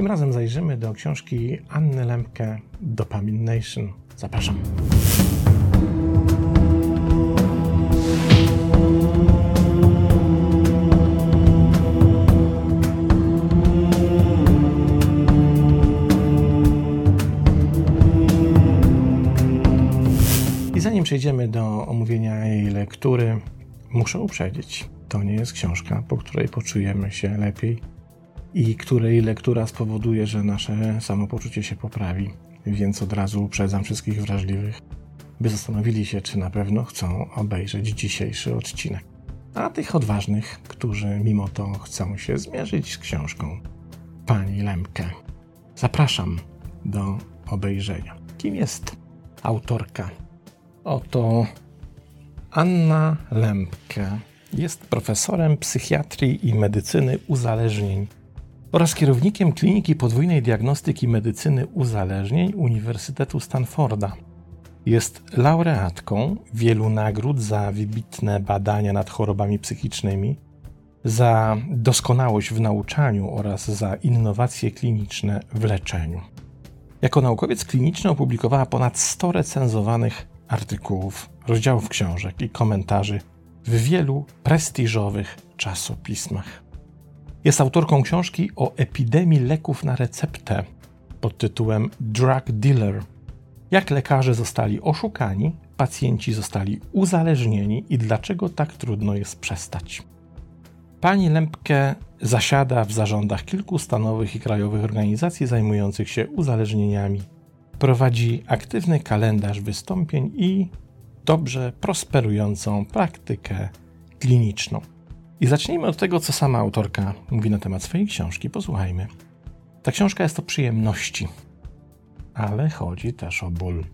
Tym razem zajrzymy do książki Anny Lempke Dopamine Nation. Zapraszam. I zanim przejdziemy do omówienia jej lektury, muszę uprzedzić, to nie jest książka, po której poczujemy się lepiej i której lektura spowoduje, że nasze samopoczucie się poprawi. Więc od razu uprzedzam wszystkich wrażliwych, by zastanowili się, czy na pewno chcą obejrzeć dzisiejszy odcinek. A tych odważnych, którzy mimo to chcą się zmierzyć z książką pani Lemke, zapraszam do obejrzenia. Kim jest autorka? Oto Anna Lempke jest profesorem psychiatrii i medycyny uzależnień oraz kierownikiem Kliniki Podwójnej Diagnostyki Medycyny Uzależnień Uniwersytetu Stanforda. Jest laureatką wielu nagród za wybitne badania nad chorobami psychicznymi, za doskonałość w nauczaniu oraz za innowacje kliniczne w leczeniu. Jako naukowiec kliniczny opublikowała ponad 100 recenzowanych artykułów, rozdziałów książek i komentarzy w wielu prestiżowych czasopismach. Jest autorką książki o epidemii leków na receptę pod tytułem Drug Dealer. Jak lekarze zostali oszukani, pacjenci zostali uzależnieni i dlaczego tak trudno jest przestać. Pani Lempke zasiada w zarządach kilku stanowych i krajowych organizacji zajmujących się uzależnieniami. Prowadzi aktywny kalendarz wystąpień i dobrze prosperującą praktykę kliniczną. I zacznijmy od tego, co sama autorka mówi na temat swojej książki. Posłuchajmy. Ta książka jest o przyjemności, ale chodzi też o ból.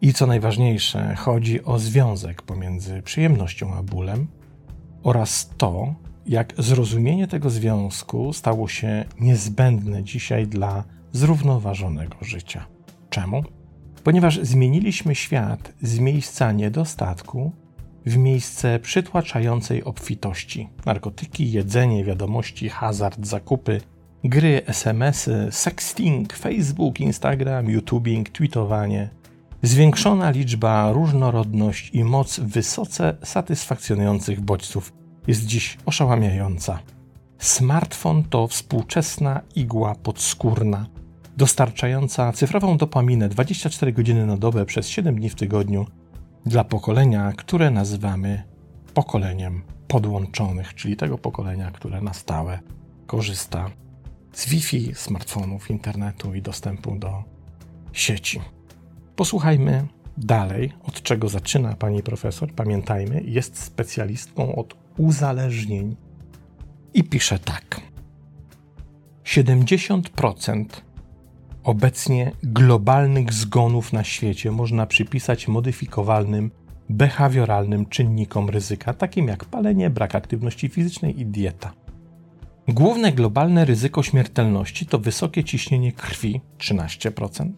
I co najważniejsze, chodzi o związek pomiędzy przyjemnością a bólem oraz to, jak zrozumienie tego związku stało się niezbędne dzisiaj dla zrównoważonego życia. Czemu? Ponieważ zmieniliśmy świat z miejsca niedostatku w miejsce przytłaczającej obfitości. Narkotyki, jedzenie, wiadomości, hazard, zakupy, gry, SMSy, sexting, Facebook, Instagram, YouTubing, tweetowanie. Zwiększona liczba, różnorodność i moc wysoce satysfakcjonujących bodźców jest dziś oszałamiająca. Smartfon to współczesna igła podskórna, dostarczająca cyfrową dopaminę 24 godziny na dobę przez 7 dni w tygodniu dla pokolenia, które nazywamy pokoleniem podłączonych, czyli tego pokolenia, które na stałe korzysta z Wi-Fi, smartfonów, internetu i dostępu do sieci. Posłuchajmy dalej, od czego zaczyna pani profesor. Pamiętajmy, jest specjalistką od uzależnień i pisze tak. 70% Obecnie globalnych zgonów na świecie można przypisać modyfikowalnym, behawioralnym czynnikom ryzyka, takim jak palenie, brak aktywności fizycznej i dieta. Główne globalne ryzyko śmiertelności to wysokie ciśnienie krwi 13%,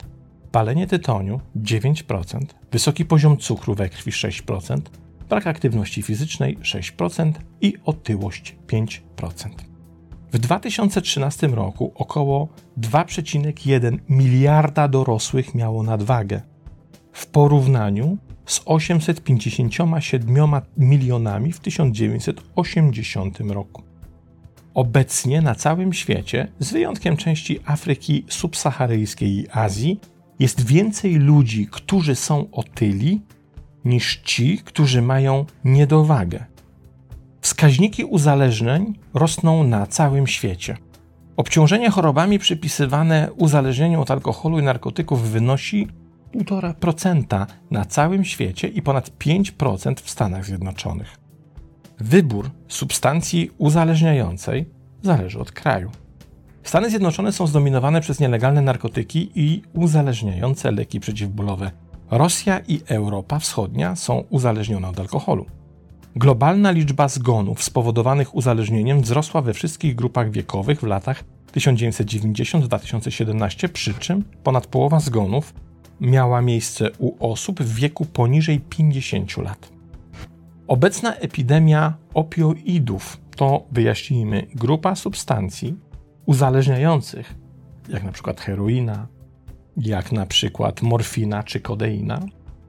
palenie tytoniu 9%, wysoki poziom cukru we krwi 6%, brak aktywności fizycznej 6% i otyłość 5%. W 2013 roku około 2,1 miliarda dorosłych miało nadwagę, w porównaniu z 857 milionami w 1980 roku. Obecnie na całym świecie, z wyjątkiem części Afryki subsaharyjskiej i Azji, jest więcej ludzi, którzy są otyli, niż ci, którzy mają niedowagę. Wskaźniki uzależnień rosną na całym świecie. Obciążenie chorobami przypisywane uzależnieniu od alkoholu i narkotyków wynosi 1,5% na całym świecie i ponad 5% w Stanach Zjednoczonych. Wybór substancji uzależniającej zależy od kraju. Stany Zjednoczone są zdominowane przez nielegalne narkotyki i uzależniające leki przeciwbólowe. Rosja i Europa Wschodnia są uzależnione od alkoholu. Globalna liczba zgonów spowodowanych uzależnieniem wzrosła we wszystkich grupach wiekowych w latach 1990-2017, przy czym ponad połowa zgonów miała miejsce u osób w wieku poniżej 50 lat. Obecna epidemia opioidów to, wyjaśnijmy, grupa substancji uzależniających jak na przykład heroina, jak na przykład morfina czy kodeina,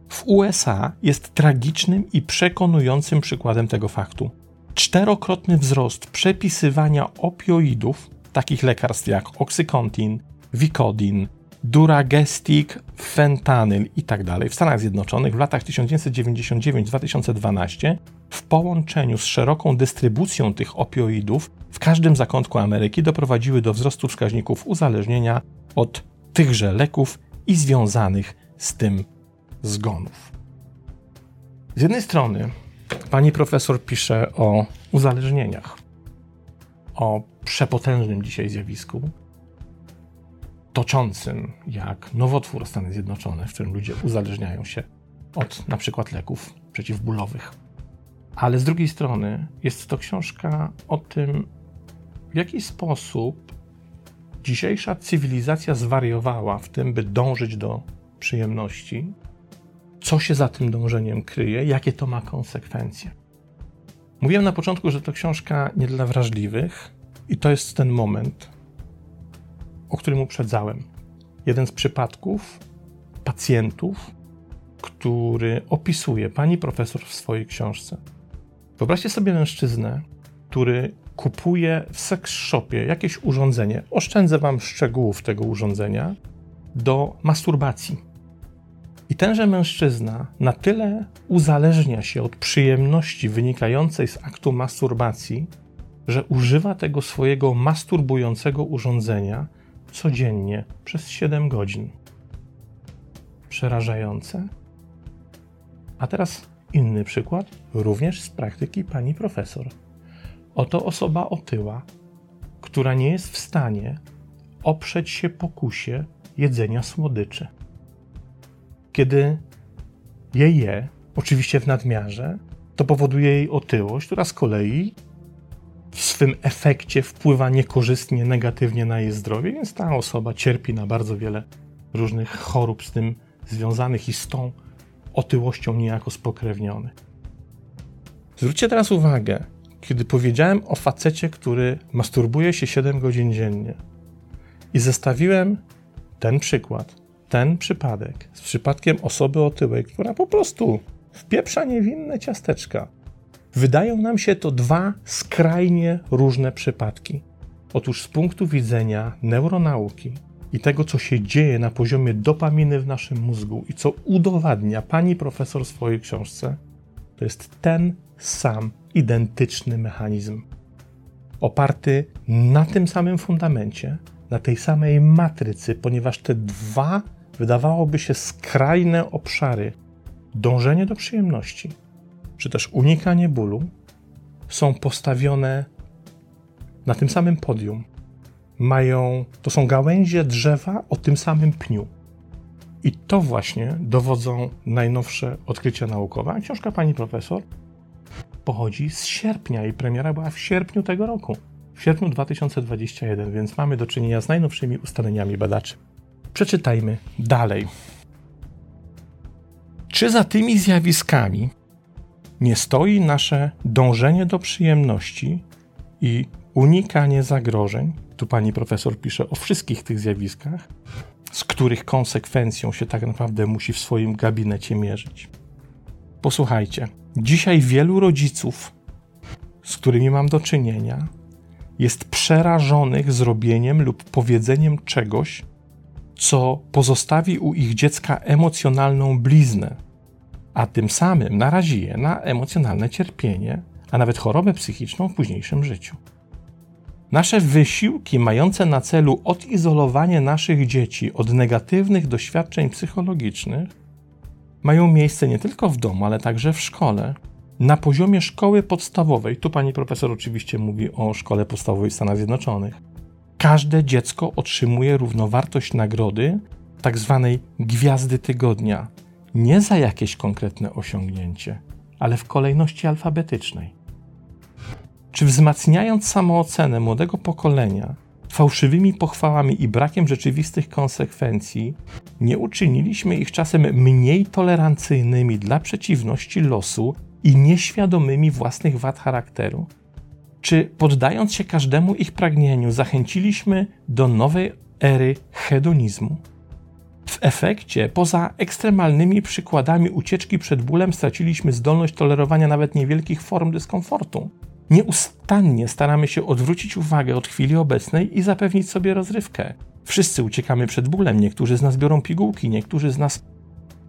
w USA jest tragicznym i przekonującym przykładem tego faktu. Czterokrotny wzrost przepisywania opioidów, takich lekarstw jak Oxycontin, Vicodin, Duragestic, fentanyl itd. Tak w Stanach Zjednoczonych w latach 1999-2012 w połączeniu z szeroką dystrybucją tych opioidów w każdym zakątku Ameryki doprowadziły do wzrostu wskaźników uzależnienia od tychże leków i związanych z tym zgonów. Z jednej strony pani profesor pisze o uzależnieniach, o przepotężnym dzisiaj zjawisku, toczącym jak nowotwór Stany Zjednoczone, w którym ludzie uzależniają się od na przykład leków przeciwbólowych. Ale z drugiej strony jest to książka o tym, w jaki sposób dzisiejsza cywilizacja zwariowała w tym, by dążyć do przyjemności, co się za tym dążeniem kryje, jakie to ma konsekwencje. Mówiłem na początku, że to książka nie dla wrażliwych, i to jest ten moment, o którym uprzedzałem. Jeden z przypadków pacjentów, który opisuje pani profesor w swojej książce. Wyobraźcie sobie mężczyznę, który kupuje w seks shopie jakieś urządzenie. Oszczędzę wam szczegółów tego urządzenia do masturbacji. I tenże mężczyzna na tyle uzależnia się od przyjemności wynikającej z aktu masturbacji, że używa tego swojego masturbującego urządzenia codziennie przez 7 godzin. Przerażające. A teraz inny przykład, również z praktyki pani profesor. Oto osoba otyła, która nie jest w stanie oprzeć się pokusie jedzenia słodyczy. Kiedy je je, oczywiście w nadmiarze, to powoduje jej otyłość, która z kolei w swym efekcie wpływa niekorzystnie, negatywnie na jej zdrowie, więc ta osoba cierpi na bardzo wiele różnych chorób z tym związanych i z tą otyłością niejako spokrewniony. Zwróćcie teraz uwagę, kiedy powiedziałem o facecie, który masturbuje się 7 godzin dziennie i zestawiłem ten przykład, ten przypadek z przypadkiem osoby otyłej, która po prostu wpieprza niewinne ciasteczka, wydają nam się to dwa skrajnie różne przypadki. Otóż z punktu widzenia neuronauki i tego, co się dzieje na poziomie dopaminy w naszym mózgu i co udowadnia pani profesor w swojej książce, to jest ten sam identyczny mechanizm. Oparty na tym samym fundamencie, na tej samej matrycy, ponieważ te dwa, wydawałoby się, skrajne obszary dążenie do przyjemności, czy też unikanie bólu, są postawione na tym samym podium. Mają, to są gałęzie drzewa o tym samym pniu. I to właśnie dowodzą najnowsze odkrycia naukowe. Książka pani profesor pochodzi z sierpnia i premiera była w sierpniu tego roku. W sierpniu 2021, więc mamy do czynienia z najnowszymi ustaleniami badaczy. Przeczytajmy dalej. Czy za tymi zjawiskami nie stoi nasze dążenie do przyjemności i unikanie zagrożeń? Tu pani profesor pisze o wszystkich tych zjawiskach, z których konsekwencją się tak naprawdę musi w swoim gabinecie mierzyć. Posłuchajcie, dzisiaj wielu rodziców, z którymi mam do czynienia, jest przerażonych zrobieniem lub powiedzeniem czegoś, co pozostawi u ich dziecka emocjonalną bliznę, a tym samym narazi je na emocjonalne cierpienie, a nawet chorobę psychiczną w późniejszym życiu. Nasze wysiłki mające na celu odizolowanie naszych dzieci od negatywnych doświadczeń psychologicznych mają miejsce nie tylko w domu, ale także w szkole. Na poziomie szkoły podstawowej, tu pani profesor oczywiście mówi o szkole podstawowej w Stanach Zjednoczonych, każde dziecko otrzymuje równowartość nagrody, tak zwanej gwiazdy tygodnia, nie za jakieś konkretne osiągnięcie, ale w kolejności alfabetycznej. Czy wzmacniając samoocenę młodego pokolenia fałszywymi pochwałami i brakiem rzeczywistych konsekwencji, nie uczyniliśmy ich czasem mniej tolerancyjnymi dla przeciwności losu i nieświadomymi własnych wad charakteru? Czy poddając się każdemu ich pragnieniu, zachęciliśmy do nowej ery hedonizmu. W efekcie, poza ekstremalnymi przykładami ucieczki przed bólem, straciliśmy zdolność tolerowania nawet niewielkich form dyskomfortu. Nieustannie staramy się odwrócić uwagę od chwili obecnej i zapewnić sobie rozrywkę. Wszyscy uciekamy przed bólem, niektórzy z nas biorą pigułki, niektórzy z nas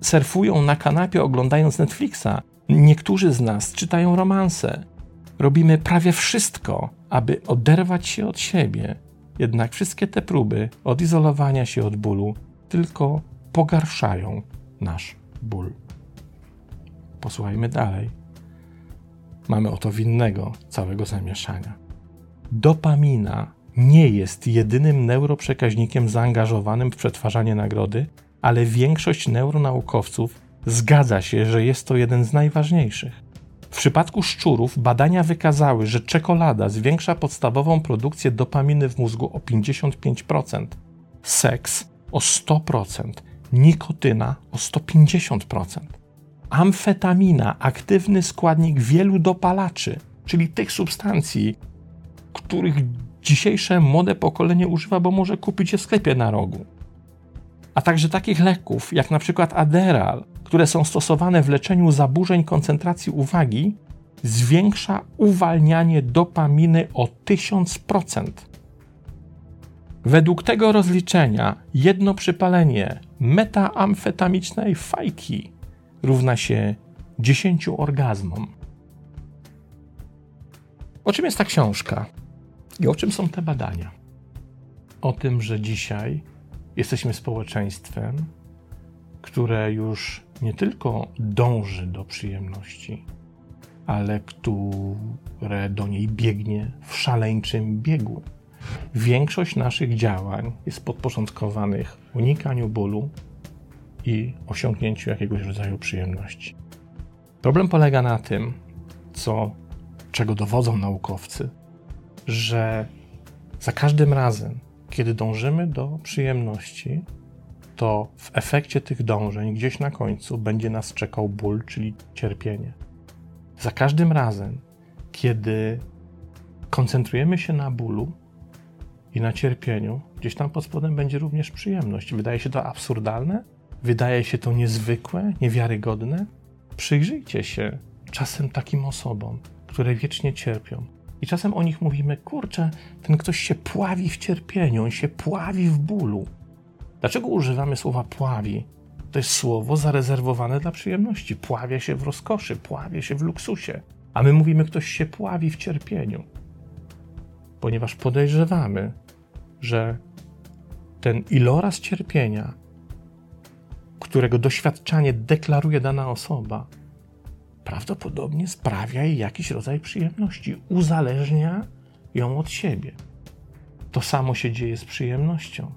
surfują na kanapie oglądając Netflixa, niektórzy z nas czytają romanse. Robimy prawie wszystko, aby oderwać się od siebie. Jednak wszystkie te próby odizolowania się od bólu tylko pogarszają nasz ból. Posłuchajmy dalej. Mamy oto winnego całego zamieszania. Dopamina nie jest jedynym neuroprzekaźnikiem zaangażowanym w przetwarzanie nagrody, ale większość neuronaukowców zgadza się, że jest to jeden z najważniejszych. W przypadku szczurów badania wykazały, że czekolada zwiększa podstawową produkcję dopaminy w mózgu o 55%, seks o 100%, nikotyna o 150%. Amfetamina, aktywny składnik wielu dopalaczy, czyli tych substancji, których dzisiejsze młode pokolenie używa, bo może kupić je w sklepie na rogu. A także takich leków jak na przykład Aderal, które są stosowane w leczeniu zaburzeń koncentracji uwagi, zwiększa uwalnianie dopaminy o 1000%. Według tego rozliczenia jedno przypalenie metaamfetamicznej fajki równa się 10 orgazmom. O czym jest ta książka? I o czym są te badania? O tym, że dzisiaj jesteśmy społeczeństwem, które już nie tylko dąży do przyjemności, ale które do niej biegnie w szaleńczym biegu. Większość naszych działań jest podporządkowanych unikaniu bólu i osiągnięciu jakiegoś rodzaju przyjemności. Problem polega na tym, co, czego dowodzą naukowcy, że za każdym razem, kiedy dążymy do przyjemności, to w efekcie tych dążeń gdzieś na końcu będzie nas czekał ból, czyli cierpienie. Za każdym razem, kiedy koncentrujemy się na bólu i na cierpieniu, gdzieś tam pod spodem będzie również przyjemność. Wydaje się to absurdalne, wydaje się to niezwykłe, niewiarygodne. Przyjrzyjcie się czasem takim osobom, które wiecznie cierpią. I czasem o nich mówimy, kurczę, ten ktoś się pławi w cierpieniu, on się pławi w bólu. Dlaczego używamy słowa pławi? To jest słowo zarezerwowane dla przyjemności. Pławia się w rozkoszy, pławia się w luksusie. A my mówimy, ktoś się pławi w cierpieniu. Ponieważ podejrzewamy, że ten iloraz cierpienia, którego doświadczanie deklaruje dana osoba, prawdopodobnie sprawia jej jakiś rodzaj przyjemności, uzależnia ją od siebie. To samo się dzieje z przyjemnością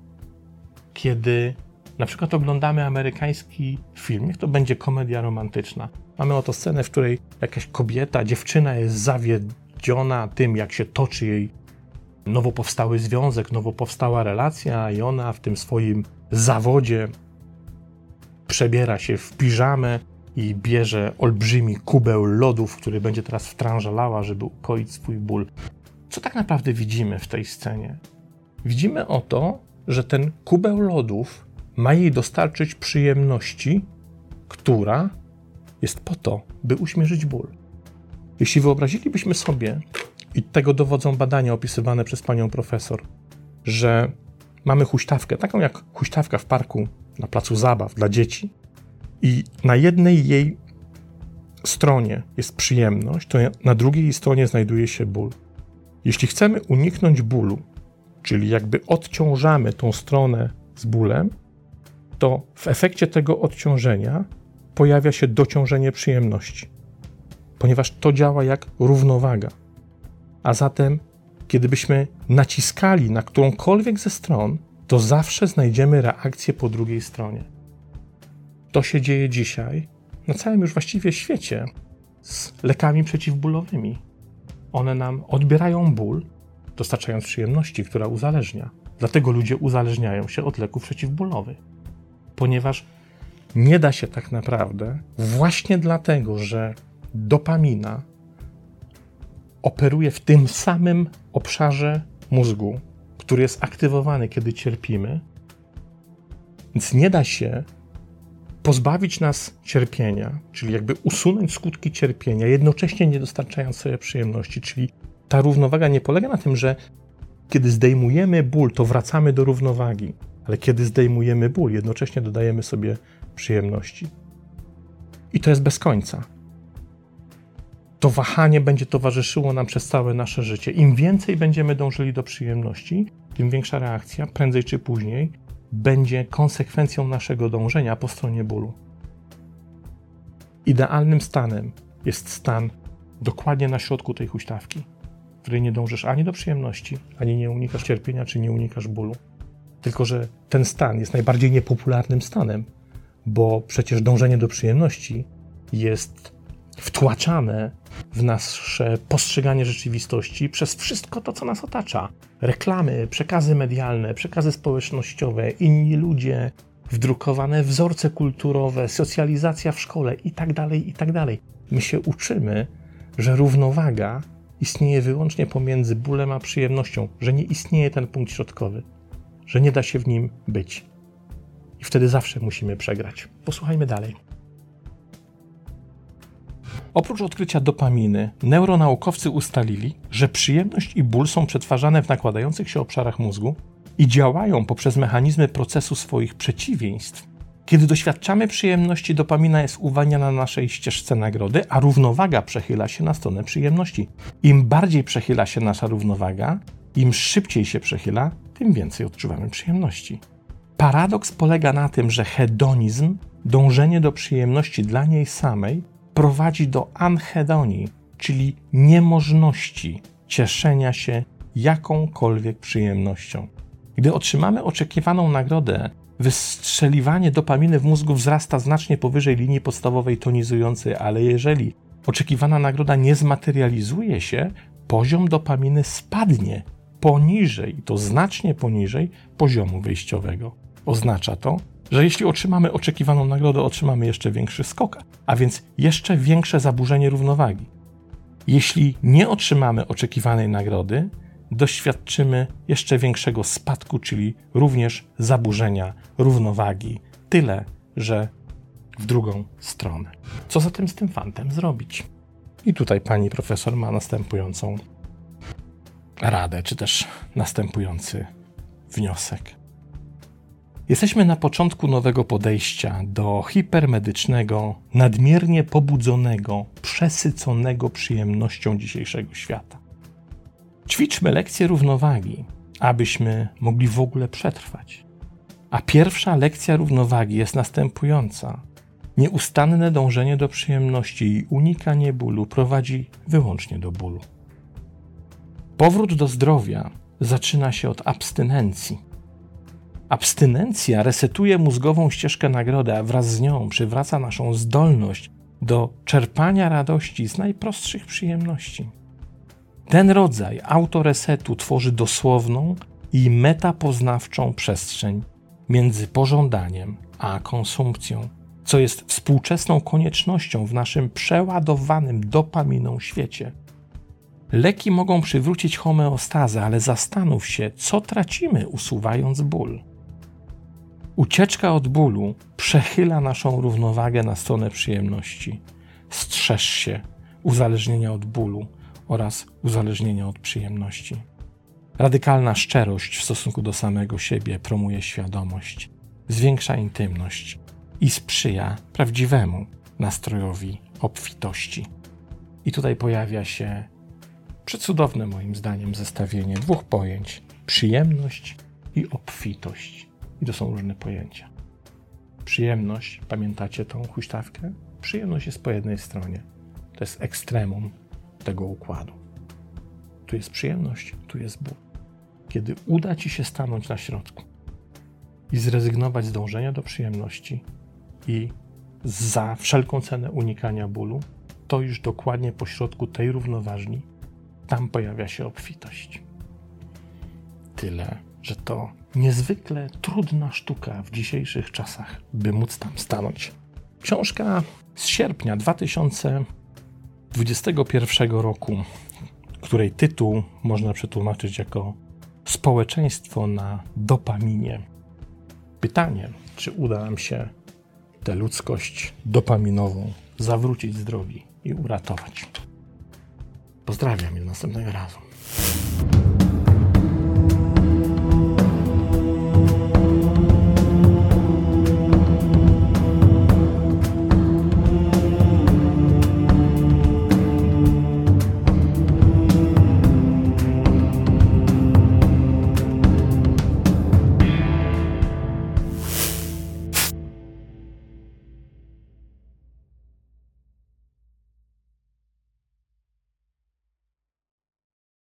kiedy na przykład oglądamy amerykański film, niech to będzie komedia romantyczna. Mamy oto scenę, w której jakaś kobieta, dziewczyna jest zawiedziona tym, jak się toczy jej nowo powstały związek, nowo powstała relacja, i ona w tym swoim zawodzie przebiera się w piżamę i bierze olbrzymi kubeł lodów, który będzie teraz wtrążalała, żeby ukoić swój ból. Co tak naprawdę widzimy w tej scenie? Widzimy oto, że ten kubeł lodów ma jej dostarczyć przyjemności, która jest po to, by uśmierzyć ból. Jeśli wyobrazilibyśmy sobie, i tego dowodzą badania opisywane przez panią profesor, że mamy huśtawkę, taką jak huśtawka w parku na placu zabaw dla dzieci, i na jednej jej stronie jest przyjemność, to na drugiej stronie znajduje się ból. Jeśli chcemy uniknąć bólu, czyli jakby odciążamy tą stronę z bólem, to w efekcie tego odciążenia pojawia się dociążenie przyjemności, ponieważ to działa jak równowaga. A zatem, kiedybyśmy naciskali na którąkolwiek ze stron, to zawsze znajdziemy reakcję po drugiej stronie. To się dzieje dzisiaj na całym już właściwie świecie z lekami przeciwbólowymi. One nam odbierają ból, dostarczając przyjemności, która uzależnia. Dlatego ludzie uzależniają się od leków przeciwbólowych. Ponieważ nie da się tak naprawdę, właśnie dlatego, że dopamina operuje w tym samym obszarze mózgu, który jest aktywowany, kiedy cierpimy. Więc nie da się pozbawić nas cierpienia, czyli jakby usunąć skutki cierpienia, jednocześnie nie dostarczając sobie przyjemności. Czyli ta równowaga nie polega na tym, że kiedy zdejmujemy ból, to wracamy do równowagi, ale kiedy zdejmujemy ból, jednocześnie dodajemy sobie przyjemności. I to jest bez końca. To wahanie będzie towarzyszyło nam przez całe nasze życie. Im więcej będziemy dążyli do przyjemności, tym większa reakcja, prędzej czy później, będzie konsekwencją naszego dążenia po stronie bólu. Idealnym stanem jest stan dokładnie na środku tej huśtawki, w której nie dążysz ani do przyjemności, ani nie unikasz cierpienia, czy nie unikasz bólu. Tylko, że ten stan jest najbardziej niepopularnym stanem, bo przecież dążenie do przyjemności jest wtłaczane w nasze postrzeganie rzeczywistości przez wszystko to, co nas otacza. Reklamy, przekazy medialne, przekazy społecznościowe, inni ludzie, wdrukowane wzorce kulturowe, socjalizacja w szkole itd., tak itd. Tak My się uczymy, że równowaga istnieje wyłącznie pomiędzy bólem a przyjemnością, że nie istnieje ten punkt środkowy, że nie da się w nim być. I wtedy zawsze musimy przegrać. Posłuchajmy dalej. Oprócz odkrycia dopaminy, neuronaukowcy ustalili, że przyjemność i ból są przetwarzane w nakładających się obszarach mózgu i działają poprzez mechanizmy procesu swoich przeciwieństw. Kiedy doświadczamy przyjemności, dopamina jest uwalniana na naszej ścieżce nagrody, a równowaga przechyla się na stronę przyjemności. Im bardziej przechyla się nasza równowaga, im szybciej się przechyla, tym więcej odczuwamy przyjemności. Paradoks polega na tym, że hedonizm, dążenie do przyjemności dla niej samej, prowadzi do anhedonii, czyli niemożności cieszenia się jakąkolwiek przyjemnością. Gdy otrzymamy oczekiwaną nagrodę, wystrzeliwanie dopaminy w mózgu wzrasta znacznie powyżej linii podstawowej tonizującej, ale jeżeli oczekiwana nagroda nie zmaterializuje się, poziom dopaminy spadnie poniżej, to znacznie poniżej poziomu wyjściowego. Oznacza to, że jeśli otrzymamy oczekiwaną nagrodę, otrzymamy jeszcze większy skok, a więc jeszcze większe zaburzenie równowagi. Jeśli nie otrzymamy oczekiwanej nagrody, doświadczymy jeszcze większego spadku, czyli również zaburzenia równowagi. Tyle, że w drugą stronę. Co zatem z tym fantem zrobić? I tutaj pani profesor ma następującą radę, czy też następujący wniosek. Jesteśmy na początku nowego podejścia do hipermedycznego, nadmiernie pobudzonego, przesyconego przyjemnością dzisiejszego świata. Ćwiczmy lekcję równowagi, abyśmy mogli w ogóle przetrwać. A pierwsza lekcja równowagi jest następująca. Nieustanne dążenie do przyjemności i unikanie bólu prowadzi wyłącznie do bólu. Powrót do zdrowia zaczyna się od abstynencji Abstynencja resetuje mózgową ścieżkę nagrody, a wraz z nią przywraca naszą zdolność do czerpania radości z najprostszych przyjemności. Ten rodzaj autoresetu tworzy dosłowną i metapoznawczą przestrzeń między pożądaniem a konsumpcją, co jest współczesną koniecznością w naszym przeładowanym dopaminą świecie. Leki mogą przywrócić homeostazę, ale zastanów się, co tracimy usuwając ból. Ucieczka od bólu przechyla naszą równowagę na stronę przyjemności. Strzeż się uzależnienia od bólu oraz uzależnienia od przyjemności. Radykalna szczerość w stosunku do samego siebie promuje świadomość, zwiększa intymność i sprzyja prawdziwemu nastrojowi obfitości. I tutaj pojawia się przecudowne moim zdaniem zestawienie dwóch pojęć: przyjemność i obfitość. I to są różne pojęcia. Przyjemność, pamiętacie tą huśtawkę? Przyjemność jest po jednej stronie. To jest ekstremum tego układu. Tu jest przyjemność, tu jest ból. Kiedy uda ci się stanąć na środku i zrezygnować z dążenia do przyjemności i za wszelką cenę unikania bólu, to już dokładnie po środku tej równoważni tam pojawia się obfitość. Tyle, że to niezwykle trudna sztuka w dzisiejszych czasach, by móc tam stanąć. Książka z sierpnia 2021 roku, której tytuł można przetłumaczyć jako społeczeństwo na dopaminie. Pytanie, czy uda nam się tę ludzkość dopaminową zawrócić z drogi i uratować. Pozdrawiam i do następnego razu.